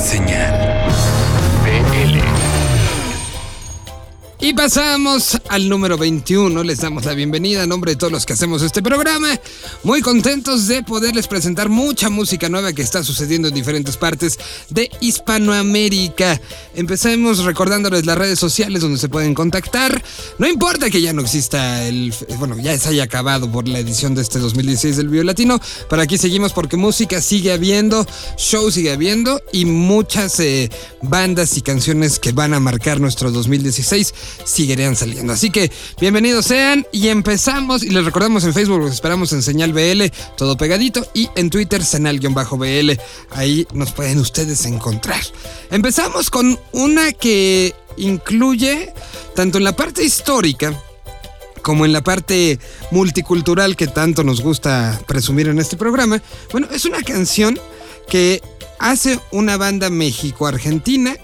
Señal Y pasamos al número 21. Les damos la bienvenida a nombre de todos los que hacemos este programa. Muy contentos de poderles presentar mucha música nueva que está sucediendo en diferentes partes de Hispanoamérica. Empecemos recordándoles las redes sociales donde se pueden contactar. No importa que ya no exista el. Bueno, ya se haya acabado por la edición de este 2016 del Bio Latino. Pero aquí seguimos porque música sigue habiendo, show sigue habiendo y muchas eh, bandas y canciones que van a marcar nuestro 2016 seguirían saliendo. Así que bienvenidos sean y empezamos. Y les recordamos en Facebook, los esperamos en Señal BL, todo pegadito, y en Twitter, Senal-BL. Ahí nos pueden ustedes encontrar. Empezamos con una que incluye tanto en la parte histórica como en la parte multicultural que tanto nos gusta presumir en este programa. Bueno, es una canción que hace una banda México-Argentina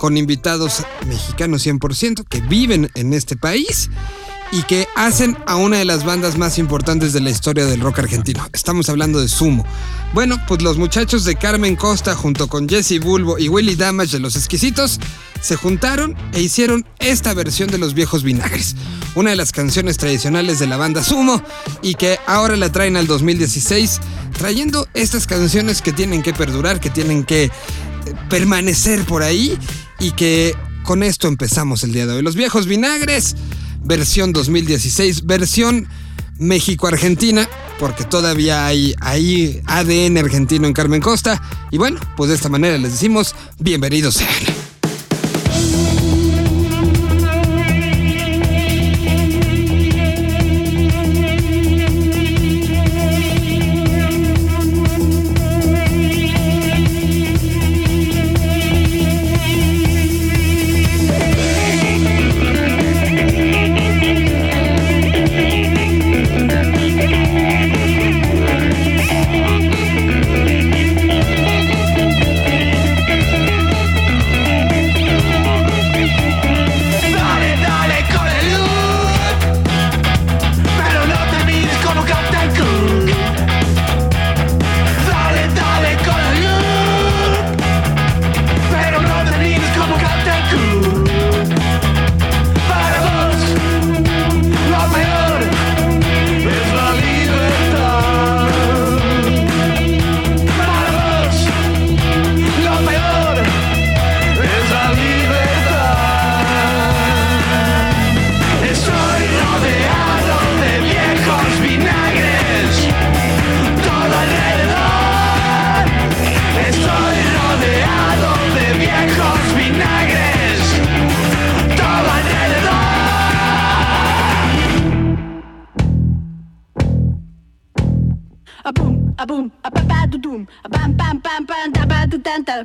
con invitados mexicanos 100% que viven en este país y que hacen a una de las bandas más importantes de la historia del rock argentino. Estamos hablando de Sumo. Bueno, pues los muchachos de Carmen Costa junto con Jesse Bulbo y Willy Damage de Los Exquisitos se juntaron e hicieron esta versión de Los Viejos Vinagres, una de las canciones tradicionales de la banda Sumo y que ahora la traen al 2016, trayendo estas canciones que tienen que perdurar, que tienen que permanecer por ahí y que con esto empezamos el día de hoy. Los viejos vinagres, versión 2016, versión México-Argentina, porque todavía hay ADN argentino en Carmen Costa. Y bueno, pues de esta manera les decimos, bienvenidos sean. Boom, a ba ba do doom, a bam bam bam bam da ba do dan da.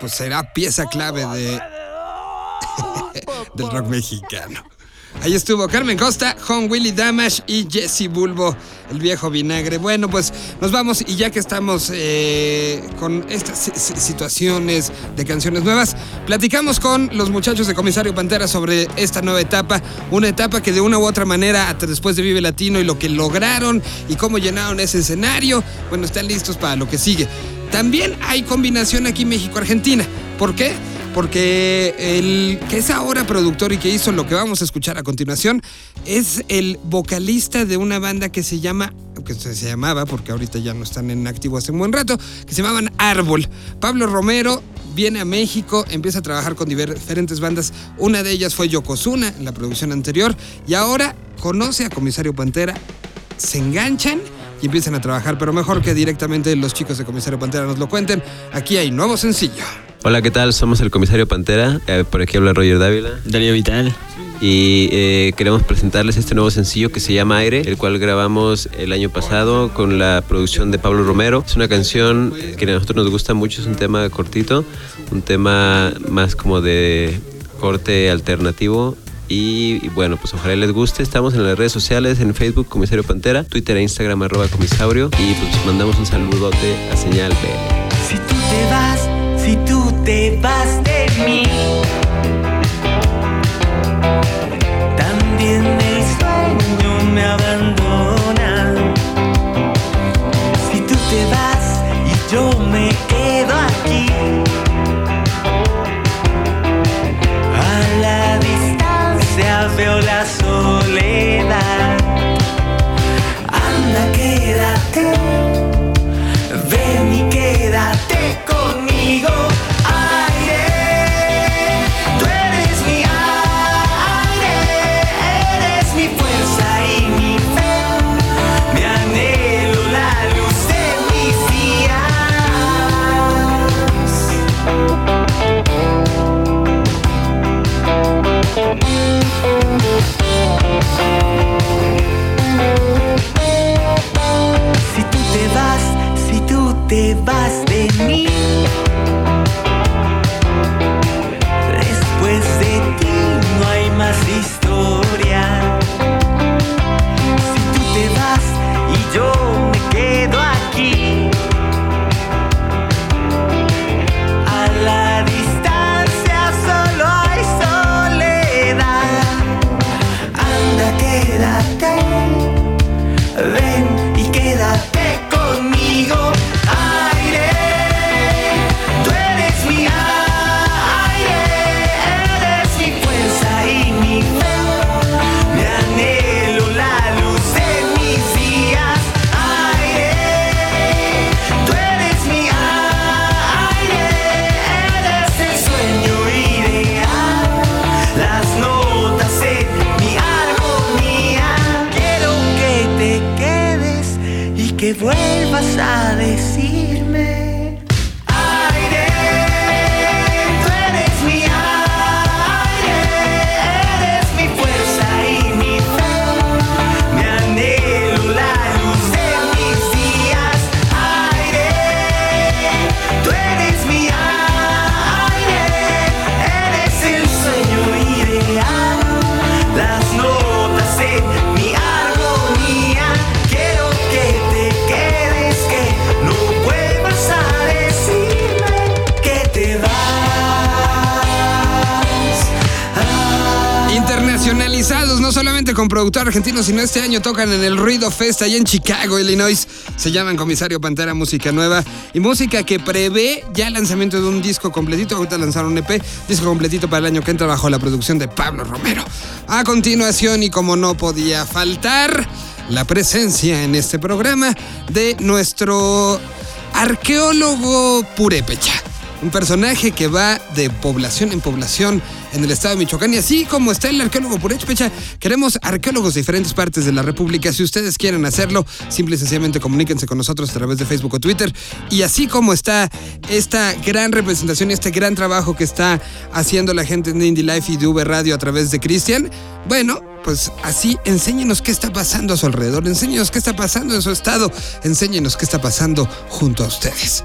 pues será pieza clave de. del rock mexicano. Ahí estuvo Carmen Costa, Juan Willy Damash y Jesse Bulbo, el viejo vinagre. Bueno, pues nos vamos y ya que estamos eh, con estas si- si- situaciones de canciones nuevas, platicamos con los muchachos de Comisario Pantera sobre esta nueva etapa, una etapa que de una u otra manera, hasta después de Vive Latino y lo que lograron y cómo llenaron ese escenario, bueno, están listos para lo que sigue. También hay combinación aquí México-Argentina. ¿Por qué? Porque el que es ahora productor y que hizo lo que vamos a escuchar a continuación es el vocalista de una banda que se llama, que se llamaba, porque ahorita ya no están en activo hace un buen rato, que se llamaban Árbol. Pablo Romero viene a México, empieza a trabajar con diferentes bandas. Una de ellas fue Yokozuna en la producción anterior y ahora conoce a Comisario Pantera, se enganchan y empiezan a trabajar, pero mejor que directamente los chicos de Comisario Pantera nos lo cuenten. Aquí hay nuevo sencillo. Hola, ¿qué tal? Somos el comisario Pantera. eh, por aquí habla Roger Dávila. Darío Vital. Y eh, queremos presentarles este nuevo sencillo que se llama Aire, el cual grabamos el año pasado con la producción de Pablo Romero. Es una canción que a nosotros nos gusta mucho, es un tema cortito, un tema más como de corte alternativo. Y, bueno, pues ojalá les guste. Estamos en las redes sociales, en Facebook, Comisario Pantera, Twitter e Instagram, arroba comisaurio. Y pues mandamos un saludote a Señal BL. Si tú te vas, si tú te vas de mí, con productor argentino, sino este año tocan en el Ruido Fest allá en Chicago, Illinois. Se llaman Comisario Pantera Música Nueva y música que prevé ya el lanzamiento de un disco completito. Ahorita lanzaron un EP, disco completito para el año que entra bajo la producción de Pablo Romero. A continuación, y como no podía faltar, la presencia en este programa de nuestro arqueólogo purépecha. Un personaje que va de población en población en el estado de Michoacán. Y así como está el arqueólogo purépecha, queremos arqueólogos de diferentes partes de la República. Si ustedes quieren hacerlo, simple y sencillamente comuníquense con nosotros a través de Facebook o Twitter. Y así como está esta gran representación y este gran trabajo que está haciendo la gente de Indie Life y de V Radio a través de Cristian, bueno, pues así enséñenos qué está pasando a su alrededor, enséñenos qué está pasando en su estado, enséñenos qué está pasando junto a ustedes.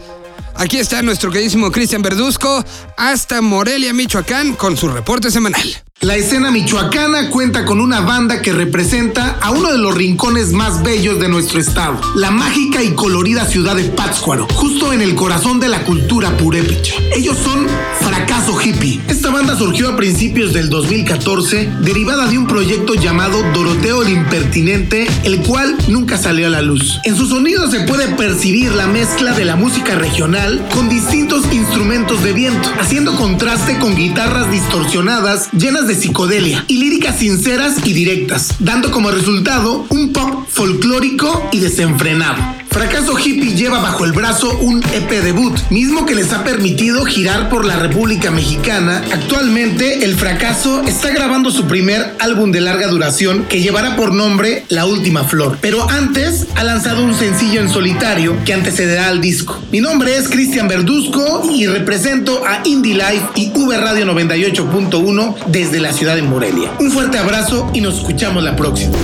Aquí está nuestro queridísimo Cristian Verduzco hasta Morelia, Michoacán, con su reporte semanal. La escena michoacana cuenta con una banda que representa a uno de los rincones más bellos de nuestro estado, la mágica y colorida ciudad de Pátzcuaro, justo en el corazón de la cultura purépecha. Ellos son Fracaso Hippie. Banda surgió a principios del 2014, derivada de un proyecto llamado Doroteo el Impertinente, el cual nunca salió a la luz. En su sonido se puede percibir la mezcla de la música regional con distintos instrumentos de viento, haciendo contraste con guitarras distorsionadas llenas de psicodelia y líricas sinceras y directas, dando como resultado un pop folclórico y desenfrenado. Fracaso Hippie lleva bajo el brazo un EP debut, mismo que les ha permitido girar por la República Mexicana. Actualmente, el Fracaso está grabando su primer álbum de larga duración que llevará por nombre La Última Flor, pero antes ha lanzado un sencillo en solitario que antecederá al disco. Mi nombre es Cristian Verduzco y represento a Indie Life y V Radio 98.1 desde la ciudad de Morelia. Un fuerte abrazo y nos escuchamos la próxima.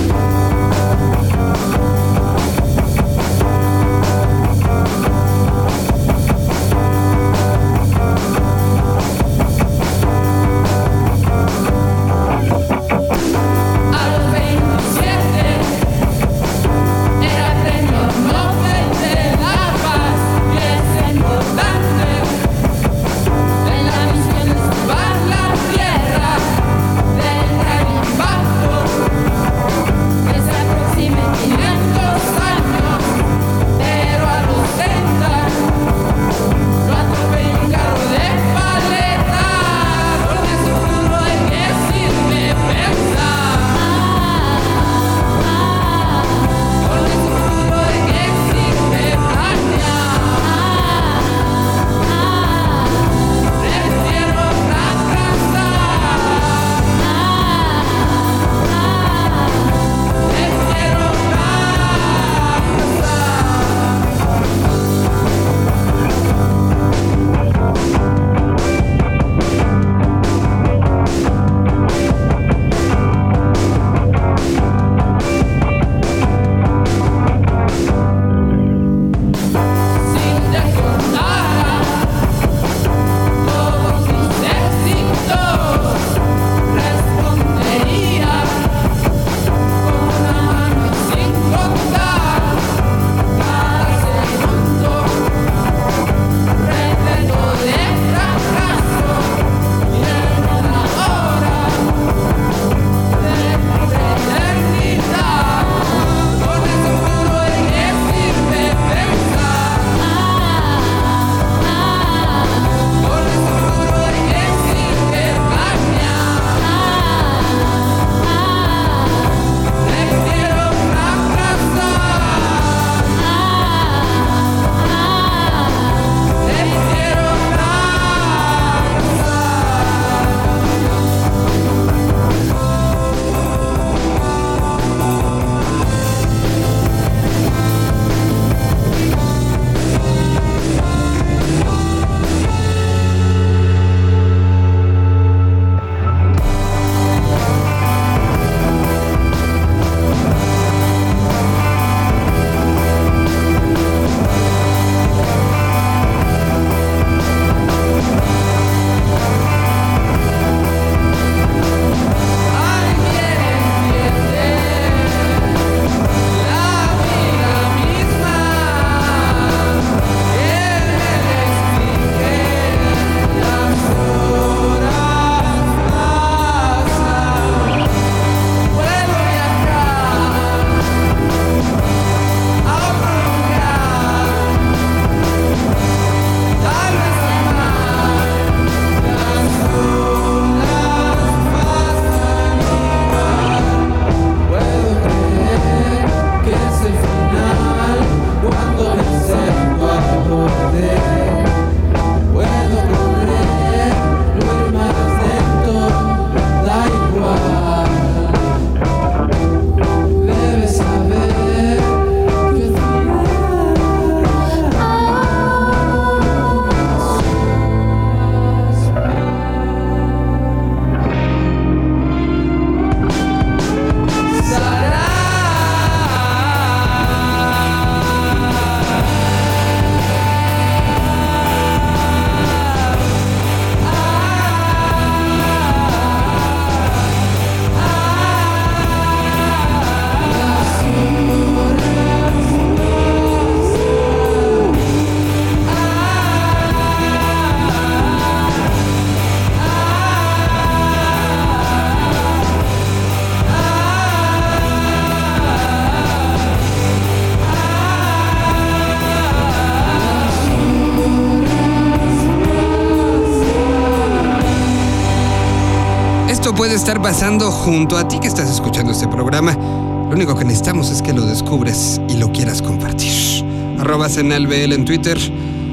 Estar pasando junto a ti que estás escuchando este programa. Lo único que necesitamos es que lo descubres y lo quieras compartir. Arroba Señal BL en Twitter,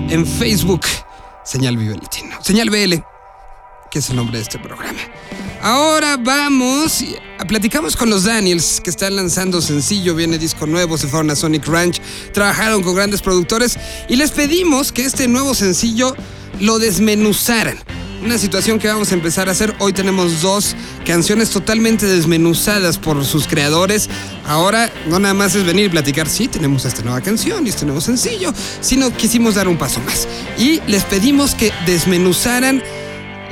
en Facebook, Señal Vive Latino. Señal BL, que es el nombre de este programa. Ahora vamos, y platicamos con los Daniels, que están lanzando sencillo, viene disco nuevo, se fueron a Sonic Ranch, trabajaron con grandes productores y les pedimos que este nuevo sencillo lo desmenuzaran. Una situación que vamos a empezar a hacer. Hoy tenemos dos canciones totalmente desmenuzadas por sus creadores. Ahora no nada más es venir y platicar, sí, tenemos esta nueva canción y este nuevo sencillo, sino quisimos dar un paso más. Y les pedimos que desmenuzaran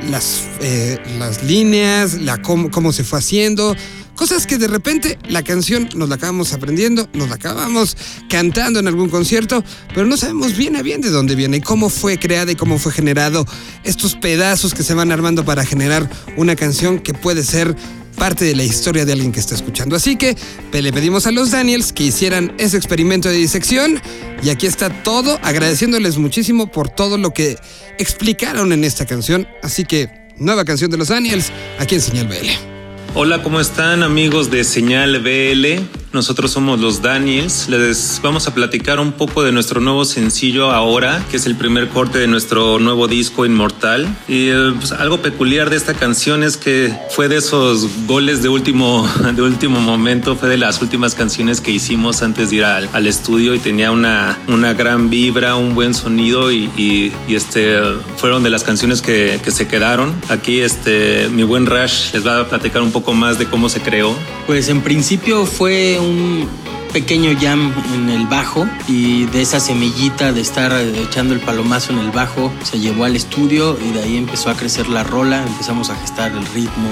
las, eh, las líneas, la cómo, cómo se fue haciendo. Cosas que de repente la canción nos la acabamos aprendiendo, nos la acabamos cantando en algún concierto, pero no sabemos bien a bien de dónde viene y cómo fue creada y cómo fue generado estos pedazos que se van armando para generar una canción que puede ser parte de la historia de alguien que está escuchando. Así que le pedimos a los Daniels que hicieran ese experimento de disección y aquí está todo, agradeciéndoles muchísimo por todo lo que explicaron en esta canción. Así que nueva canción de los Daniels aquí en Señal BL. Hola, ¿cómo están amigos de Señal BL? Nosotros somos los Daniels. Les vamos a platicar un poco de nuestro nuevo sencillo ahora, que es el primer corte de nuestro nuevo disco Inmortal. Y eh, pues, algo peculiar de esta canción es que fue de esos goles de último, de último momento, fue de las últimas canciones que hicimos antes de ir al, al estudio y tenía una, una gran vibra, un buen sonido y, y- y, este, fueron de las canciones que, que se quedaron. Aquí este, mi buen Rush les va a platicar un poco más de cómo se creó. Pues en principio fue un pequeño jam en el bajo y de esa semillita de estar echando el palomazo en el bajo se llevó al estudio y de ahí empezó a crecer la rola, empezamos a gestar el ritmo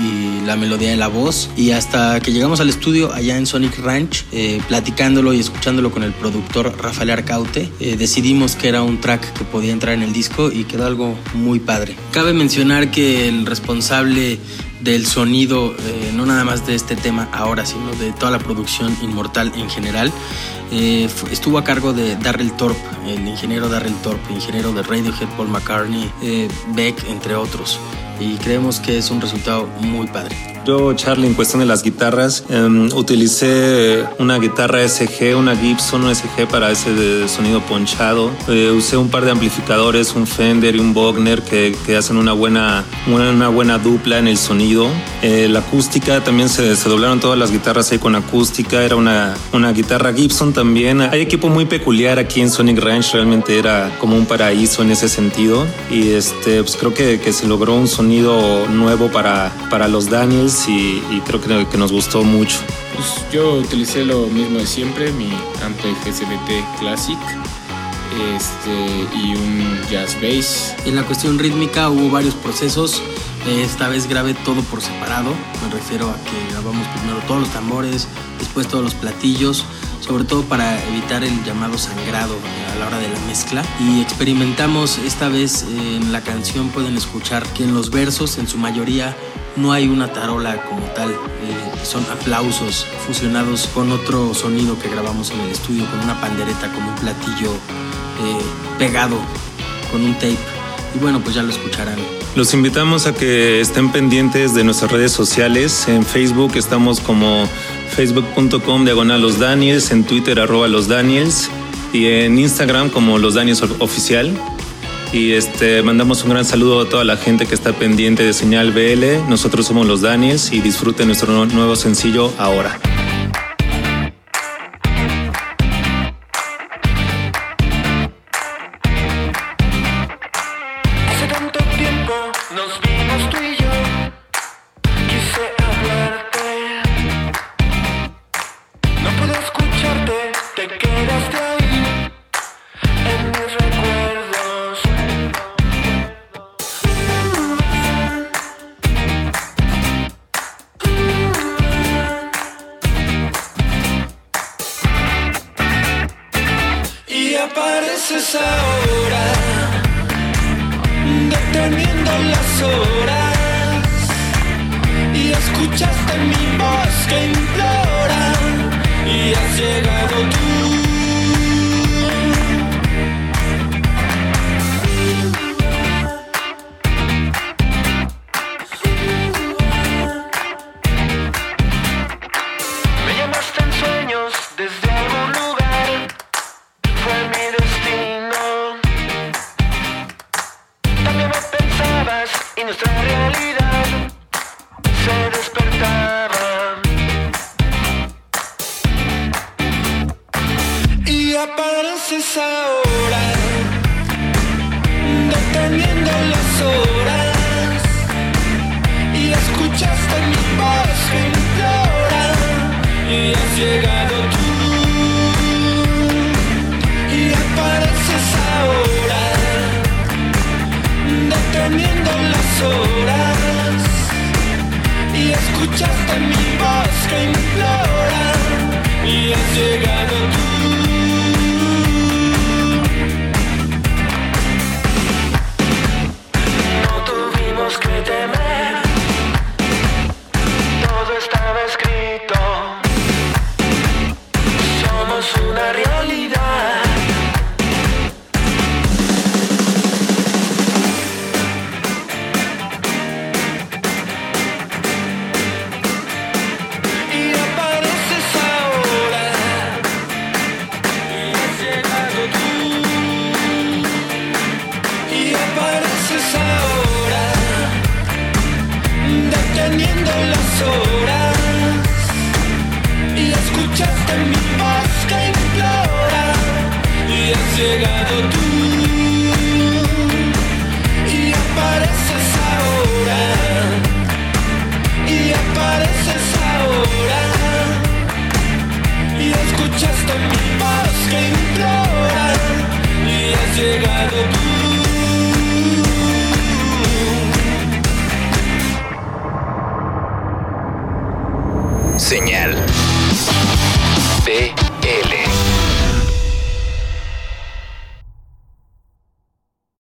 y, la melodía de la voz y hasta que llegamos al estudio allá en Sonic Ranch, eh, platicándolo y escuchándolo con el productor Rafael Arcaute, eh, decidimos que era un track que podía entrar en el disco y quedó algo muy padre. Cabe mencionar que el responsable del sonido, eh, no nada más de este tema ahora, sino de toda la producción inmortal en general, eh, estuvo a cargo de Darrell Thorpe, el ingeniero Darrell Thorpe, ingeniero de Radiohead, Paul McCartney, eh, Beck, entre otros. Y creemos que es un resultado muy padre. Yo, Charlie, en cuestión de las guitarras, em, utilicé una guitarra SG, una Gibson SG para ese de sonido ponchado. Eh, usé un par de amplificadores, un Fender y un Bogner que, que hacen una buena, una, una buena dupla en el sonido. Eh, la acústica también se, se doblaron todas las guitarras ahí con acústica. Era una, una guitarra Gibson también. Hay equipo muy peculiar aquí en Sonic Ranch, realmente era como un paraíso en ese sentido. Y este, pues creo que, que se logró un sonido nuevo para, para los Daniels y, y creo que, que nos gustó mucho. Pues yo utilicé lo mismo de siempre, mi Ampeg SBT Classic este, y un Jazz Bass. En la cuestión rítmica hubo varios procesos. Esta vez grabé todo por separado. Me refiero a que grabamos primero todos los tambores, después todos los platillos, sobre todo para evitar el llamado sangrado a la hora de la mezcla. Y experimentamos esta vez eh, en la canción, pueden escuchar que en los versos, en su mayoría, no hay una tarola como tal. eh, son aplausos fusionados con otro sonido que grabamos en el estudio, con una pandereta, con un platillo eh, pegado, con un tape. Y bueno, pues ya lo escucharán. Los invitamos a que estén pendientes de nuestras redes sociales. En Facebook estamos como facebook.com diagonal los Daniels, en Twitter arroba los Daniels y en Instagram como los Daniels oficial. Y este, mandamos un gran saludo a toda la gente que está pendiente de Señal BL. Nosotros somos los Daniels y disfruten nuestro nu- nuevo sencillo ahora. soul.